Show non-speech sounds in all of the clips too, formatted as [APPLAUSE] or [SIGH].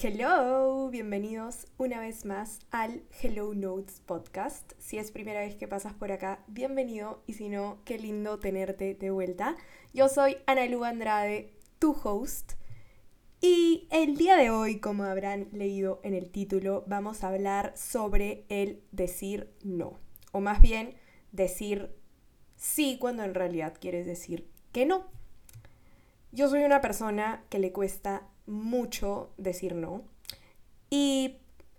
Hello, bienvenidos una vez más al Hello Notes podcast. Si es primera vez que pasas por acá, bienvenido y si no, qué lindo tenerte de vuelta. Yo soy Ana Lu Andrade, tu host. Y el día de hoy, como habrán leído en el título, vamos a hablar sobre el decir no. O más bien, decir sí cuando en realidad quieres decir que no. Yo soy una persona que le cuesta mucho decir no. Y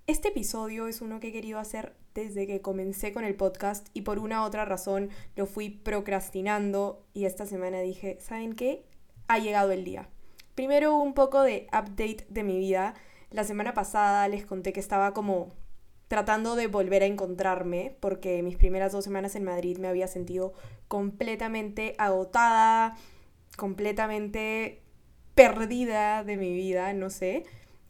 este episodio es uno que he querido hacer desde que comencé con el podcast y por una u otra razón lo fui procrastinando y esta semana dije, ¿saben qué? Ha llegado el día. Primero un poco de update de mi vida. La semana pasada les conté que estaba como tratando de volver a encontrarme porque mis primeras dos semanas en Madrid me había sentido completamente agotada, completamente perdida de mi vida, no sé.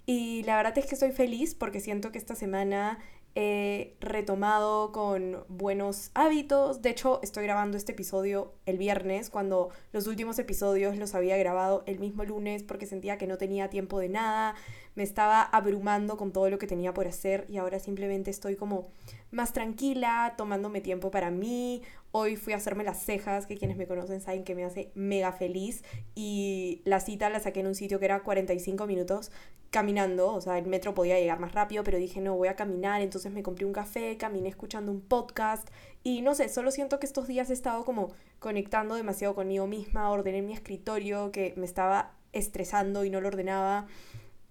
Y la verdad es que estoy feliz porque siento que esta semana he retomado con buenos hábitos. De hecho, estoy grabando este episodio el viernes, cuando los últimos episodios los había grabado el mismo lunes porque sentía que no tenía tiempo de nada, me estaba abrumando con todo lo que tenía por hacer y ahora simplemente estoy como más tranquila, tomándome tiempo para mí. Hoy fui a hacerme las cejas, que quienes me conocen saben que me hace mega feliz. Y la cita la saqué en un sitio que era 45 minutos caminando. O sea, el metro podía llegar más rápido, pero dije, no, voy a caminar. Entonces me compré un café, caminé escuchando un podcast. Y no sé, solo siento que estos días he estado como conectando demasiado conmigo misma. Ordené mi escritorio que me estaba estresando y no lo ordenaba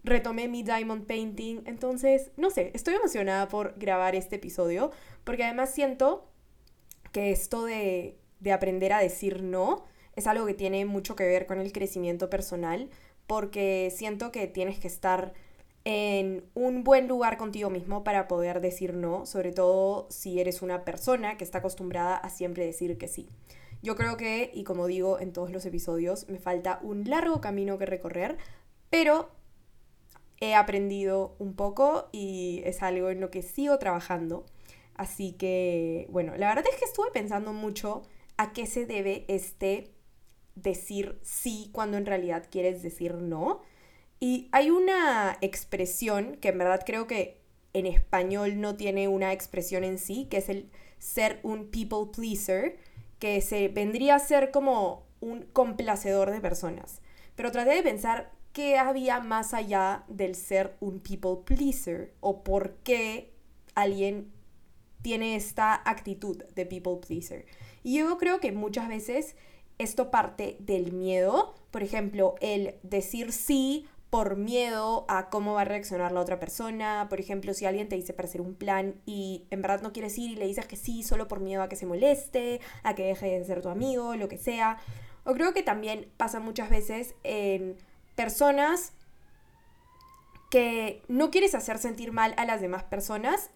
retomé mi diamond painting. Entonces, no sé, estoy emocionada por grabar este episodio porque además siento que esto de, de aprender a decir no es algo que tiene mucho que ver con el crecimiento personal porque siento que tienes que estar en un buen lugar contigo mismo para poder decir no, sobre todo si eres una persona que está acostumbrada a siempre decir que sí. Yo creo que, y como digo en todos los episodios, me falta un largo camino que recorrer, pero he aprendido un poco y es algo en lo que sigo trabajando. Así que, bueno, la verdad es que estuve pensando mucho a qué se debe este decir sí cuando en realidad quieres decir no. Y hay una expresión que en verdad creo que en español no tiene una expresión en sí, que es el ser un people pleaser, que se vendría a ser como un complacedor de personas. Pero traté de pensar qué había más allá del ser un people pleaser o por qué alguien tiene esta actitud de people pleaser. Y yo creo que muchas veces esto parte del miedo, por ejemplo, el decir sí por miedo a cómo va a reaccionar la otra persona. Por ejemplo, si alguien te dice para hacer un plan y en verdad no quieres ir y le dices que sí solo por miedo a que se moleste, a que deje de ser tu amigo, lo que sea. O creo que también pasa muchas veces en personas que no quieres hacer sentir mal a las demás personas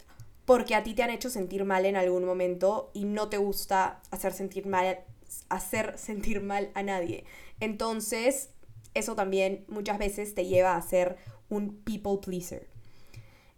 porque a ti te han hecho sentir mal en algún momento y no te gusta hacer sentir mal, hacer sentir mal a nadie. Entonces, eso también muchas veces te lleva a ser un people pleaser.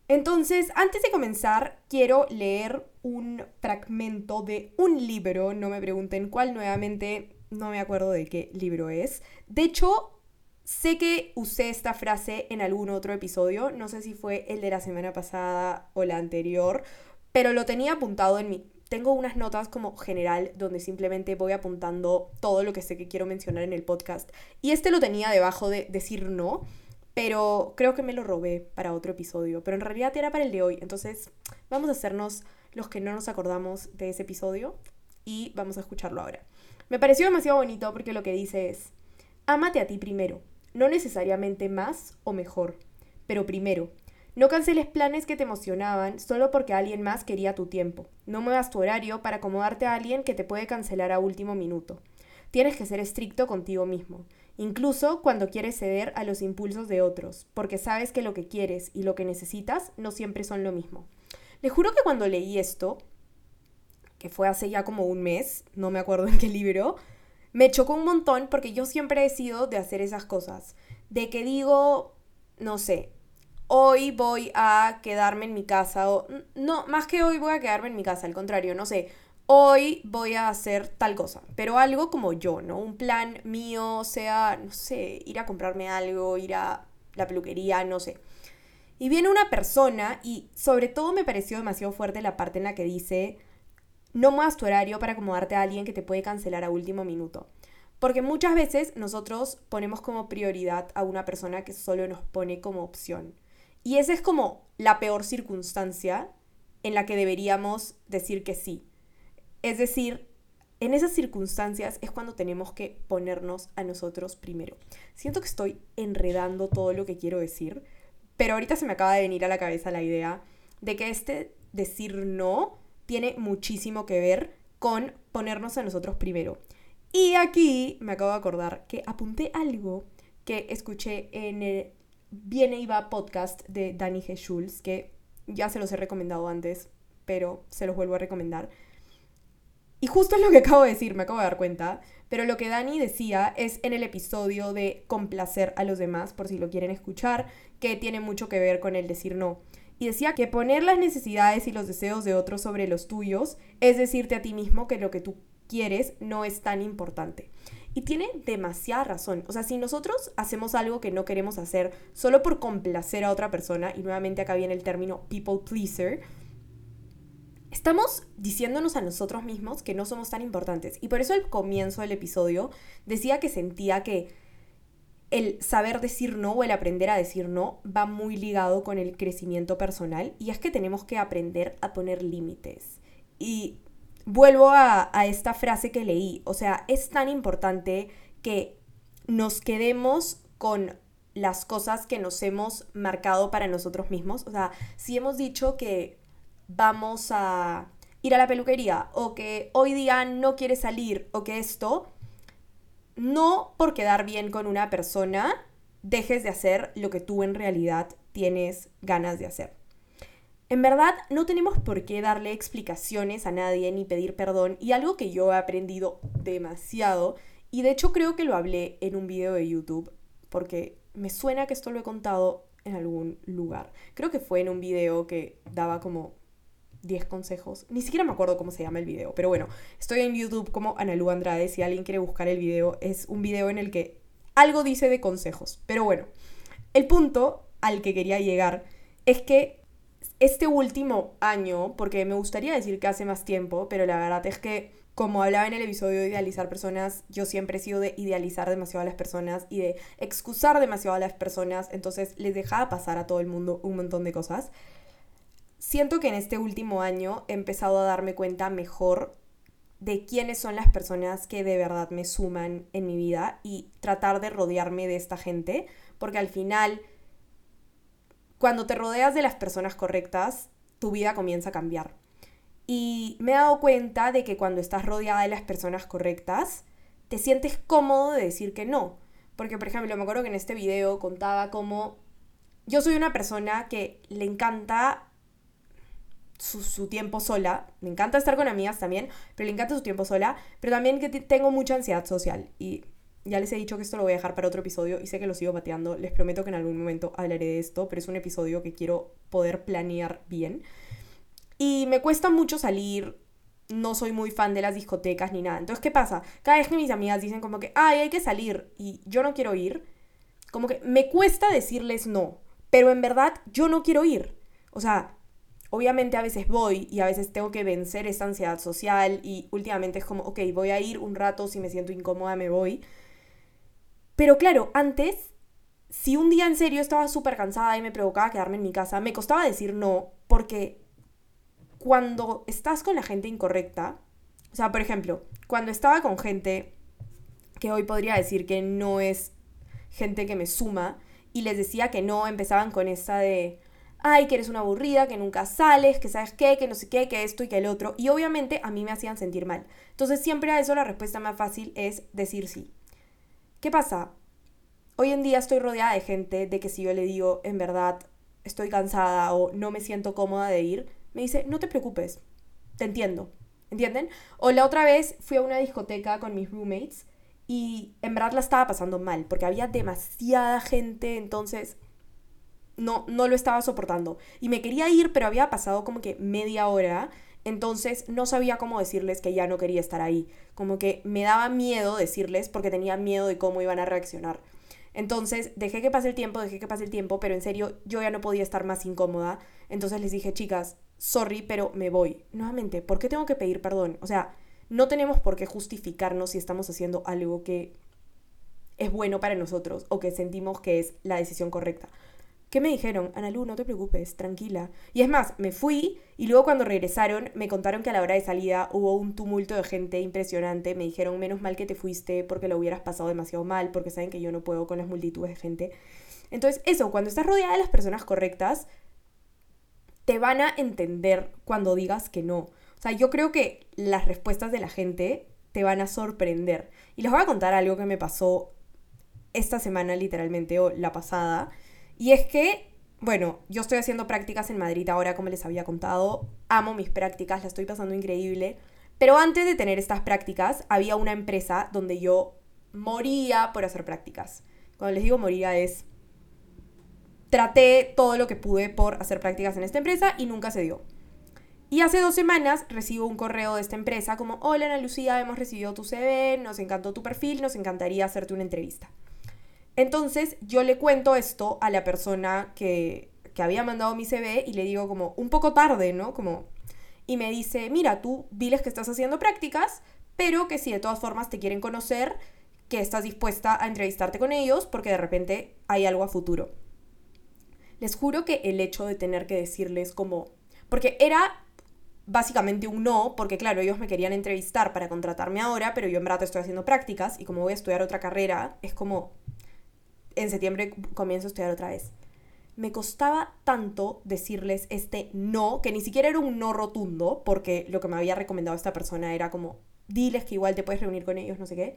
Entonces, antes de comenzar, quiero leer un fragmento de un libro, no me pregunten cuál, nuevamente no me acuerdo de qué libro es. De hecho, Sé que usé esta frase en algún otro episodio, no sé si fue el de la semana pasada o la anterior, pero lo tenía apuntado en mi... Tengo unas notas como general donde simplemente voy apuntando todo lo que sé que quiero mencionar en el podcast. Y este lo tenía debajo de decir no, pero creo que me lo robé para otro episodio. Pero en realidad era para el de hoy. Entonces vamos a hacernos los que no nos acordamos de ese episodio y vamos a escucharlo ahora. Me pareció demasiado bonito porque lo que dice es, ámate a ti primero no necesariamente más o mejor, pero primero, no canceles planes que te emocionaban solo porque alguien más quería tu tiempo. No muevas tu horario para acomodarte a alguien que te puede cancelar a último minuto. Tienes que ser estricto contigo mismo, incluso cuando quieres ceder a los impulsos de otros, porque sabes que lo que quieres y lo que necesitas no siempre son lo mismo. Le juro que cuando leí esto, que fue hace ya como un mes, no me acuerdo en qué libro, me chocó un montón porque yo siempre he sido de hacer esas cosas. De que digo, no sé, hoy voy a quedarme en mi casa o no, más que hoy voy a quedarme en mi casa, al contrario, no sé, hoy voy a hacer tal cosa, pero algo como yo, ¿no? Un plan mío, sea, no sé, ir a comprarme algo, ir a la peluquería, no sé. Y viene una persona y sobre todo me pareció demasiado fuerte la parte en la que dice, no muevas tu horario para acomodarte a alguien que te puede cancelar a último minuto. Porque muchas veces nosotros ponemos como prioridad a una persona que solo nos pone como opción. Y esa es como la peor circunstancia en la que deberíamos decir que sí. Es decir, en esas circunstancias es cuando tenemos que ponernos a nosotros primero. Siento que estoy enredando todo lo que quiero decir, pero ahorita se me acaba de venir a la cabeza la idea de que este decir no tiene muchísimo que ver con ponernos a nosotros primero. Y aquí me acabo de acordar que apunté algo que escuché en el Viene y va podcast de Danny G. Schulz, que ya se los he recomendado antes, pero se los vuelvo a recomendar. Y justo es lo que acabo de decir, me acabo de dar cuenta, pero lo que Dani decía es en el episodio de complacer a los demás, por si lo quieren escuchar, que tiene mucho que ver con el decir no. Y decía que poner las necesidades y los deseos de otros sobre los tuyos es decirte a ti mismo que lo que tú quieres no es tan importante. Y tiene demasiada razón. O sea, si nosotros hacemos algo que no queremos hacer solo por complacer a otra persona, y nuevamente acá viene el término people pleaser, estamos diciéndonos a nosotros mismos que no somos tan importantes. Y por eso al comienzo del episodio decía que sentía que el saber decir no o el aprender a decir no va muy ligado con el crecimiento personal. Y es que tenemos que aprender a poner límites. Y vuelvo a, esta frase que leí. O sea, es tan importante que nos quedemos con las cosas que nos hemos marcado para nosotros mismos. O sea, si hemos dicho que vamos a ir a la peluquería o que hoy día no quieres salir o que esto, no por quedar bien con una persona, dejes de hacer lo que tú en realidad tienes ganas de hacer. En verdad, no tenemos por qué darle explicaciones a nadie ni pedir perdón. Y algo que yo he aprendido demasiado, y de hecho creo que lo hablé en un video de YouTube, porque me suena que esto lo he contado en algún lugar. Creo que fue en un video que daba como 10 consejos. Ni siquiera me acuerdo cómo se llama el video, pero bueno, estoy en YouTube como Analu Andrade. Si alguien quiere buscar el video, es un video en el que algo dice de consejos. Pero bueno, el punto al que quería llegar es que este último año, porque me gustaría decir que hace más tiempo, pero la verdad es que, como hablaba en el episodio de idealizar personas, yo siempre he sido de idealizar demasiado a las personas y de excusar demasiado a las personas, entonces les dejaba pasar a todo el mundo un montón de cosas. Siento que en este último año he empezado a darme cuenta mejor de quiénes son las personas que de verdad me suman en mi vida y tratar de rodearme de esta gente, porque al final cuando te rodeas de las personas correctas, tu vida comienza a cambiar. Y me he dado cuenta de que cuando estás rodeada de las personas correctas, te sientes cómodo de decir que no. Porque, por ejemplo, me acuerdo que en este video contaba cómo yo soy una persona que le encanta su, su, tiempo sola. Me encanta estar con amigas también, pero le encanta su tiempo sola. Pero también que tengo mucha ansiedad social. Y ya les he dicho que esto lo voy a dejar para otro episodio y sé que lo sigo pateando. Les prometo que en algún momento hablaré de esto, pero es un episodio que quiero poder planear bien. Y me cuesta mucho salir, no soy muy fan de las discotecas ni nada. Entonces, ¿qué pasa? Cada vez que mis amigas dicen como que, ay, hay que salir y yo no quiero ir, como que me cuesta decirles no, pero en verdad yo no quiero ir. O sea, obviamente a veces voy y a veces tengo que vencer esta ansiedad social y últimamente es como, ok, voy a ir un rato, si me siento incómoda me voy. Pero claro, antes, si un día en serio estaba súper cansada y me provocaba quedarme en mi casa, me costaba decir no, porque cuando estás con la gente incorrecta, o sea, por ejemplo, cuando estaba con gente que hoy podría decir que no es gente que me suma, y les decía que no, empezaban con esta de, ay, que eres una aburrida, que nunca sales, que sabes qué, que no sé qué, que esto y que el otro. Y obviamente a mí me hacían sentir mal. Entonces siempre a eso la respuesta más fácil es decir sí. ¿Qué pasa? Hoy en día estoy rodeada de gente de que si yo le digo en verdad estoy cansada o no me siento cómoda de ir, me dice, no te preocupes, te entiendo. ¿Entienden? O la otra vez fui a una discoteca con mis roommates y en verdad la estaba pasando mal porque había demasiada gente, entonces no, no lo estaba soportando. Y me quería ir, pero había pasado como que media hora entonces no sabía cómo decirles que ya no quería estar ahí. Como que me daba miedo decirles porque tenía miedo de cómo iban a reaccionar. Entonces dejé que pase el tiempo, dejé que pase el tiempo, pero en serio yo ya no podía estar más incómoda. Entonces les dije, chicas, sorry, pero me voy. Nuevamente, ¿por qué tengo que pedir perdón? O sea, no tenemos por qué justificarnos si estamos haciendo algo que es bueno para nosotros o que sentimos que es la decisión correcta. ¿Qué me dijeron? Analu, no te preocupes, tranquila. Y es más, me fui y luego cuando regresaron me contaron que a la hora de salida hubo un tumulto de gente impresionante. Me dijeron, menos mal que te fuiste porque lo hubieras pasado demasiado mal, porque saben que yo no puedo con las multitudes de gente. Entonces, eso, cuando estás rodeada de las personas correctas, te van a entender cuando digas que no. O sea, yo creo que las respuestas de la gente te van a sorprender. Y les voy a contar algo que me pasó esta semana literalmente o la pasada. Y es que, bueno, yo estoy haciendo prácticas en Madrid ahora, como les había contado. Amo mis prácticas, la estoy pasando increíble. Pero antes de tener estas prácticas, había una empresa donde yo moría por hacer prácticas. Cuando les digo moría es... Traté todo lo que pude por hacer prácticas en esta empresa y nunca se dio. Y hace dos semanas recibo un correo de esta empresa como, hola Ana Lucía, hemos recibido tu CV, nos encantó tu perfil, nos encantaría hacerte una entrevista. Entonces yo le cuento esto a la persona que, que había mandado mi CV y le digo como un poco tarde, ¿no? Como, y me dice, mira, tú diles que estás haciendo prácticas, pero que si de todas formas te quieren conocer, que estás dispuesta a entrevistarte con ellos porque de repente hay algo a futuro. Les juro que el hecho de tener que decirles como, porque era básicamente un no, porque claro, ellos me querían entrevistar para contratarme ahora, pero yo en verdad estoy haciendo prácticas y como voy a estudiar otra carrera, es como, en septiembre comienzo a estudiar otra vez. Me costaba tanto decirles este no, que ni siquiera era un no rotundo, porque lo que me había recomendado esta persona era como, diles que igual te puedes reunir con ellos, no sé qué,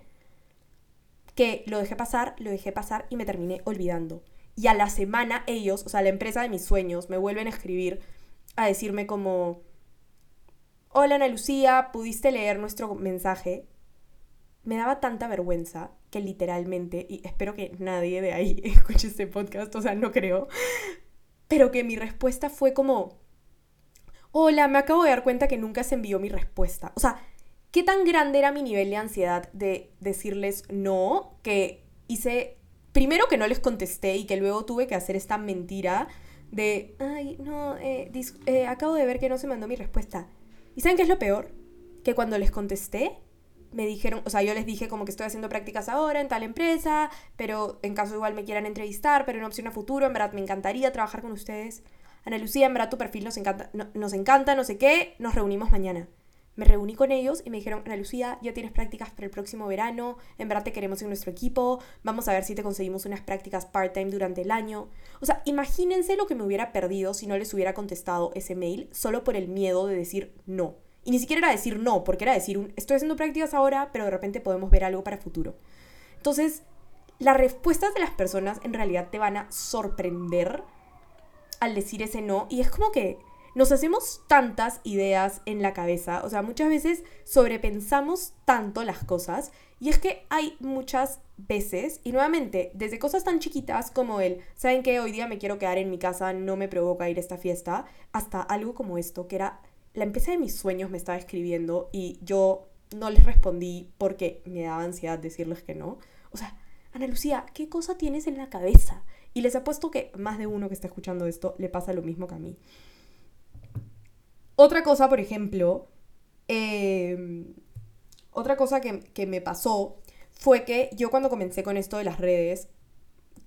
que lo dejé pasar, lo dejé pasar y me terminé olvidando. Y a la semana ellos, o sea, la empresa de mis sueños, me vuelven a escribir a decirme como, hola Ana Lucía, ¿pudiste leer nuestro mensaje? Me daba tanta vergüenza que literalmente, y espero que nadie de ahí [LAUGHS] escuche este podcast, o sea, no creo, pero que mi respuesta fue como, hola, me acabo de dar cuenta que nunca se envió mi respuesta. O sea, ¿qué tan grande era mi nivel de ansiedad de decirles no que hice, primero que no les contesté y que luego tuve que hacer esta mentira de, ay, no, eh, eh, acabo de ver que no se mandó mi respuesta. ¿Y saben qué es lo peor? Que cuando les contesté, me dijeron, o sea, yo les dije como que estoy haciendo prácticas ahora en tal empresa, pero en caso igual me quieran entrevistar, pero en opción a futuro, en verdad me encantaría trabajar con ustedes. Ana Lucía, en verdad tu perfil nos encanta, no, nos encanta, no sé qué, nos reunimos mañana. Me reuní con ellos y me dijeron, Ana Lucía, ya tienes prácticas para el próximo verano, en verdad te queremos en nuestro equipo, vamos a ver si te conseguimos unas prácticas part-time durante el año. O sea, imagínense lo que me hubiera perdido si no les hubiera contestado ese mail solo por el miedo de decir no. Y ni siquiera era decir no, porque era decir, un, estoy haciendo prácticas ahora, pero de repente podemos ver algo para futuro. Entonces, las respuestas de las personas en realidad te van a sorprender al decir ese no. Y es como que nos hacemos tantas ideas en la cabeza, o sea, muchas veces sobrepensamos tanto las cosas. Y es que hay muchas veces, y nuevamente, desde cosas tan chiquitas como el, ¿saben que Hoy día me quiero quedar en mi casa, no me provoca ir a esta fiesta, hasta algo como esto, que era la empresa de mis sueños me estaba escribiendo y yo no les respondí porque me daba ansiedad decirles que no. O sea, Ana Lucía, ¿qué cosa tienes en la cabeza? Y les apuesto que más de uno que está escuchando esto le pasa lo mismo que a mí. Otra cosa, por ejemplo, em, otra cosa que, que me pasó fue que yo cuando comencé con esto de las redes,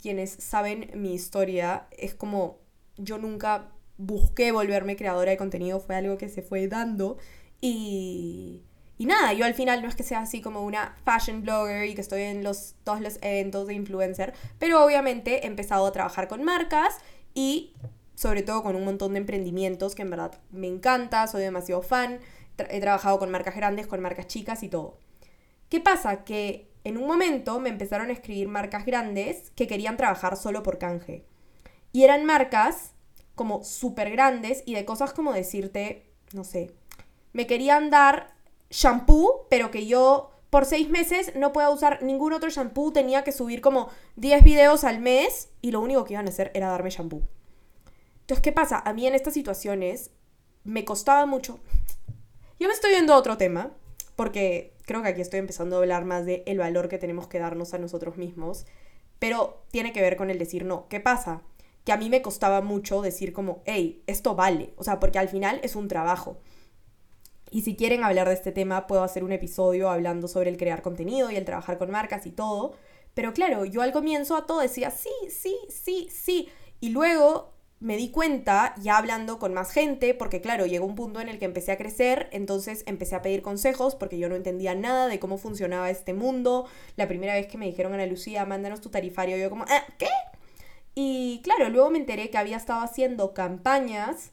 quienes saben mi historia, es como yo nunca busqué volverme creadora de contenido, fue algo que se fue dando y, y nada, yo al final no es que sea así como una fashion blogger y que estoy en los, todos los eventos de influencer, pero obviamente he empezado a trabajar con marcas y sobre todo con un montón de emprendimientos que en verdad me encanta, soy demasiado fan, he trabajado con marcas grandes, con marcas chicas y todo. ¿Qué pasa? Que en un momento me empezaron a escribir marcas grandes que querían trabajar solo por canje. Y eran marcas como súper grandes y de cosas como decirte, no sé, me querían dar shampoo, pero que yo por seis meses no pueda usar ningún otro shampoo, tenía que subir como 10 videos al mes y lo único que iban a hacer era darme shampoo. Entonces, ¿qué pasa? A mí en estas situaciones me costaba mucho. Yo me estoy viendo otro tema, porque creo que aquí estoy empezando a hablar más de el valor que tenemos que darnos a nosotros mismos. pero tiene que ver con el decir no. ¿Qué pasa? Que a mí me costaba mucho decir como, hey, esto vale, o sea, porque al final es un trabajo. Y si quieren hablar de este tema, puedo hacer un episodio hablando sobre el crear contenido y el trabajar con marcas y todo. Pero claro, yo al comienzo a todo decía, sí, sí, sí, sí. Y luego me di cuenta, ya hablando con más gente, porque claro, llegó un punto en el que empecé a crecer, entonces empecé a pedir consejos porque yo no entendía nada de cómo funcionaba este mundo. La primera vez que me dijeron, Ana Lucía, mándanos tu tarifario, yo como, ¿Eh, ¿qué? Y claro, luego me enteré que había estado haciendo campañas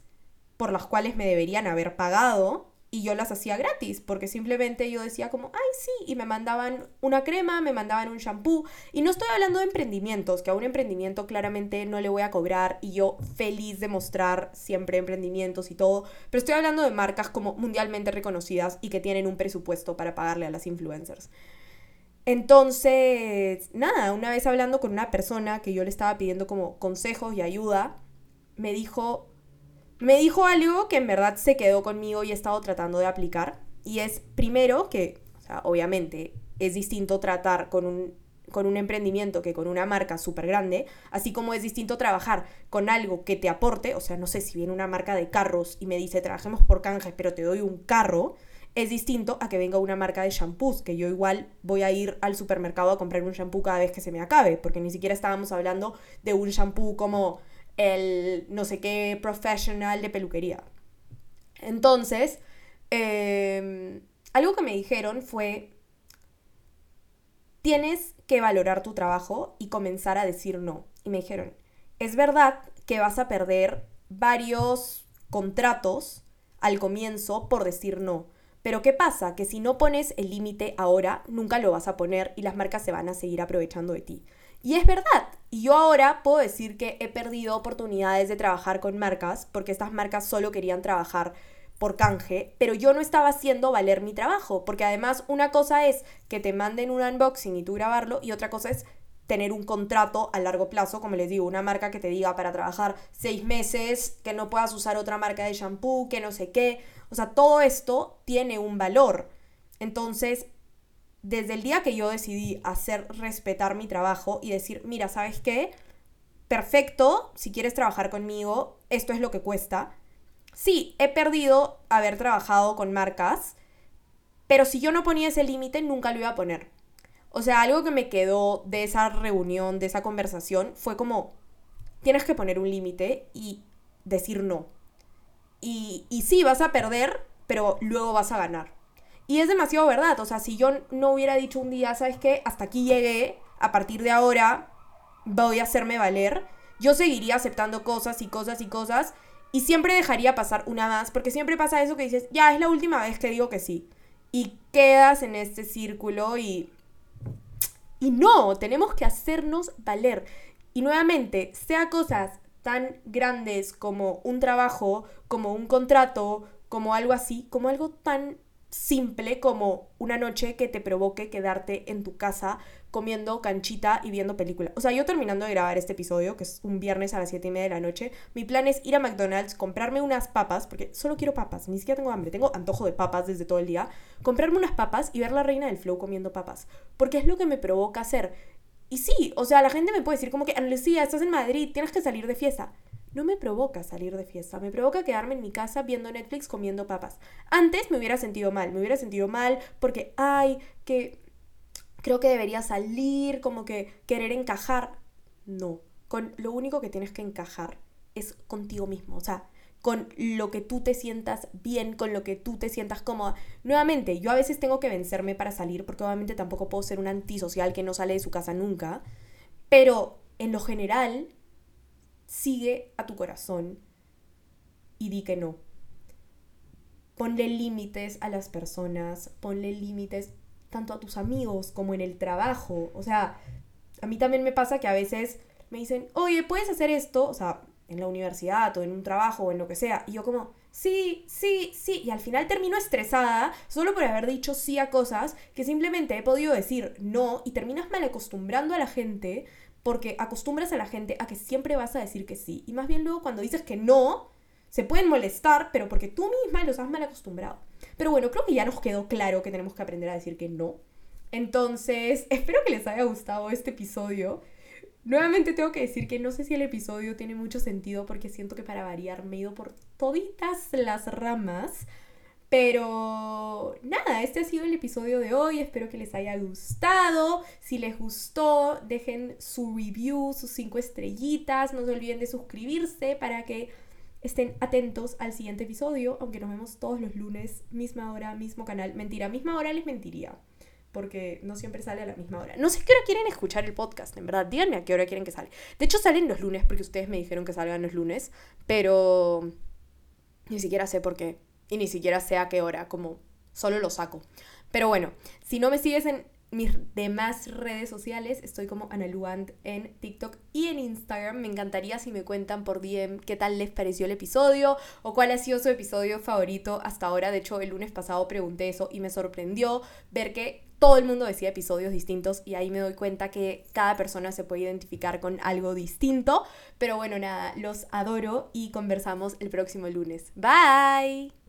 por las cuales me deberían haber pagado y yo las hacía gratis, porque simplemente yo decía como, ay sí, y me mandaban una crema, me mandaban un shampoo, y no estoy hablando de emprendimientos, que a un emprendimiento claramente no le voy a cobrar y yo feliz de mostrar siempre emprendimientos y todo, pero estoy hablando de marcas como mundialmente reconocidas y que tienen un presupuesto para pagarle a las influencers. Entonces, nada, una vez hablando con una persona que yo le estaba pidiendo como consejos y ayuda, me dijo, me dijo algo que en verdad se quedó conmigo y he estado tratando de aplicar. Y es primero que, obviamente, es distinto tratar con un, con un emprendimiento que con una marca súper grande, así como es distinto trabajar con algo que te aporte, o sea, no sé si viene una marca de carros y me dice, trabajemos por canje, pero te doy un carro, es distinto a que venga una marca de shampoos, que yo igual voy a ir al supermercado a comprar un shampoo cada vez que se me acabe, porque ni siquiera estábamos hablando de un shampoo como el no sé qué profesional de peluquería. Entonces, em, algo que me dijeron fue, tienes que valorar tu trabajo y comenzar a decir no. Y me dijeron, es verdad que vas a perder varios contratos al comienzo por decir no. Pero ¿qué pasa? Que si no pones el límite ahora, nunca lo vas a poner y las marcas se van a seguir aprovechando de ti. Y es verdad. Y yo ahora puedo decir que he perdido oportunidades de trabajar con marcas porque estas marcas solo querían trabajar por canje, pero yo no estaba haciendo valer mi trabajo, porque además una cosa es que te manden un unboxing y tú grabarlo y otra cosa es tener un contrato a largo plazo, como les digo, una marca que te diga para trabajar seis meses, que no puedas usar otra marca de shampoo, que no sé qué. O sea, todo esto tiene un valor. Entonces, desde el día que yo decidí hacer respetar mi trabajo y decir, mira, ¿sabes qué? Perfecto, si quieres trabajar conmigo, esto es lo que cuesta. Sí, he perdido haber trabajado con marcas, pero si yo no ponía ese límite, nunca lo iba a poner. O sea, algo que me quedó de esa reunión, de esa conversación, fue como, tienes que poner un límite y decir no. Y, y sí, vas a perder, pero luego vas a ganar. Y es demasiado verdad, o sea, si yo no hubiera dicho un día, ¿sabes qué? Hasta aquí llegué, a partir de ahora voy a hacerme valer, yo seguiría aceptando cosas y cosas y cosas y siempre dejaría pasar una más, porque siempre pasa eso que dices, ya es la última vez que digo que sí. Y quedas en este círculo y... Y no, tenemos que hacernos valer. Y nuevamente, sea cosas tan grandes como un trabajo, como un contrato, como algo así, como algo tan simple como una noche que te provoque quedarte en tu casa comiendo canchita y viendo película. O sea, yo terminando de grabar este episodio, que es un viernes a las 7 y media de la noche, mi plan es ir a McDonald's, comprarme unas papas, porque solo quiero papas, ni siquiera tengo hambre, tengo antojo de papas desde todo el día, comprarme unas papas y ver la reina del flow comiendo papas, porque es lo que me provoca hacer. Y sí, o sea, la gente me puede decir como que, Ana Lucía, estás en Madrid, tienes que salir de fiesta no me provoca salir de fiesta, me provoca quedarme en mi casa viendo Netflix comiendo papas. Antes me hubiera sentido mal, me hubiera sentido mal porque, ay, que creo que debería salir, como que querer encajar. No, con lo único que tienes que encajar es contigo mismo, o sea, con lo que tú te sientas bien, con lo que tú te sientas cómoda. Nuevamente, yo a veces tengo que vencerme para salir, porque obviamente tampoco puedo ser un antisocial que no sale de su casa nunca, pero en lo general sigue a tu corazón y di que no. Ponle límites a las personas, ponle límites tanto a tus amigos como en el trabajo. O sea, a mí también me pasa que a veces me dicen, oye, ¿puedes hacer esto? O sea, en la universidad o en un trabajo o en lo que sea. Y yo como, sí, sí, sí. Y al final termino estresada solo por haber dicho sí a cosas que simplemente he podido decir no y terminas mal acostumbrando a la gente porque acostumbras a la gente a que siempre vas a decir que sí. Y más bien luego cuando dices que no, se pueden molestar, pero porque tú misma los has mal acostumbrado. Pero bueno, creo que ya nos quedó claro que tenemos que aprender a decir que no. Entonces, [LAUGHS] espero que les haya gustado este episodio. Nuevamente tengo que decir que no sé si el episodio tiene mucho sentido porque siento que para variar me he ido por toditas las ramas. Pero nada, este ha sido el episodio de hoy. Espero que les haya gustado. Si les gustó, dejen su review, sus cinco estrellitas. No se olviden de suscribirse para que estén atentos al siguiente episodio. Aunque nos vemos todos los lunes, misma hora, mismo canal. Mentira, misma hora les mentiría. Porque no siempre sale a la misma hora. No sé qué hora quieren escuchar el podcast, en verdad. Díganme a qué hora quieren que sale. De hecho, salen los lunes porque ustedes me dijeron que salgan los lunes. Pero ni siquiera sé por qué y ni siquiera sé a qué hora, como solo lo saco. Pero bueno, si no me sigues en mis demás redes sociales, estoy como Analuant en TikTok y en Instagram. Me encantaría si me cuentan por DM qué tal les pareció el episodio o cuál ha sido su episodio favorito hasta ahora. De hecho, el lunes pasado pregunté eso y me sorprendió ver que todo el mundo decía episodios distintos y ahí me doy cuenta que cada persona se puede identificar con algo distinto. Pero bueno, nada, los adoro y conversamos el próximo lunes. Bye.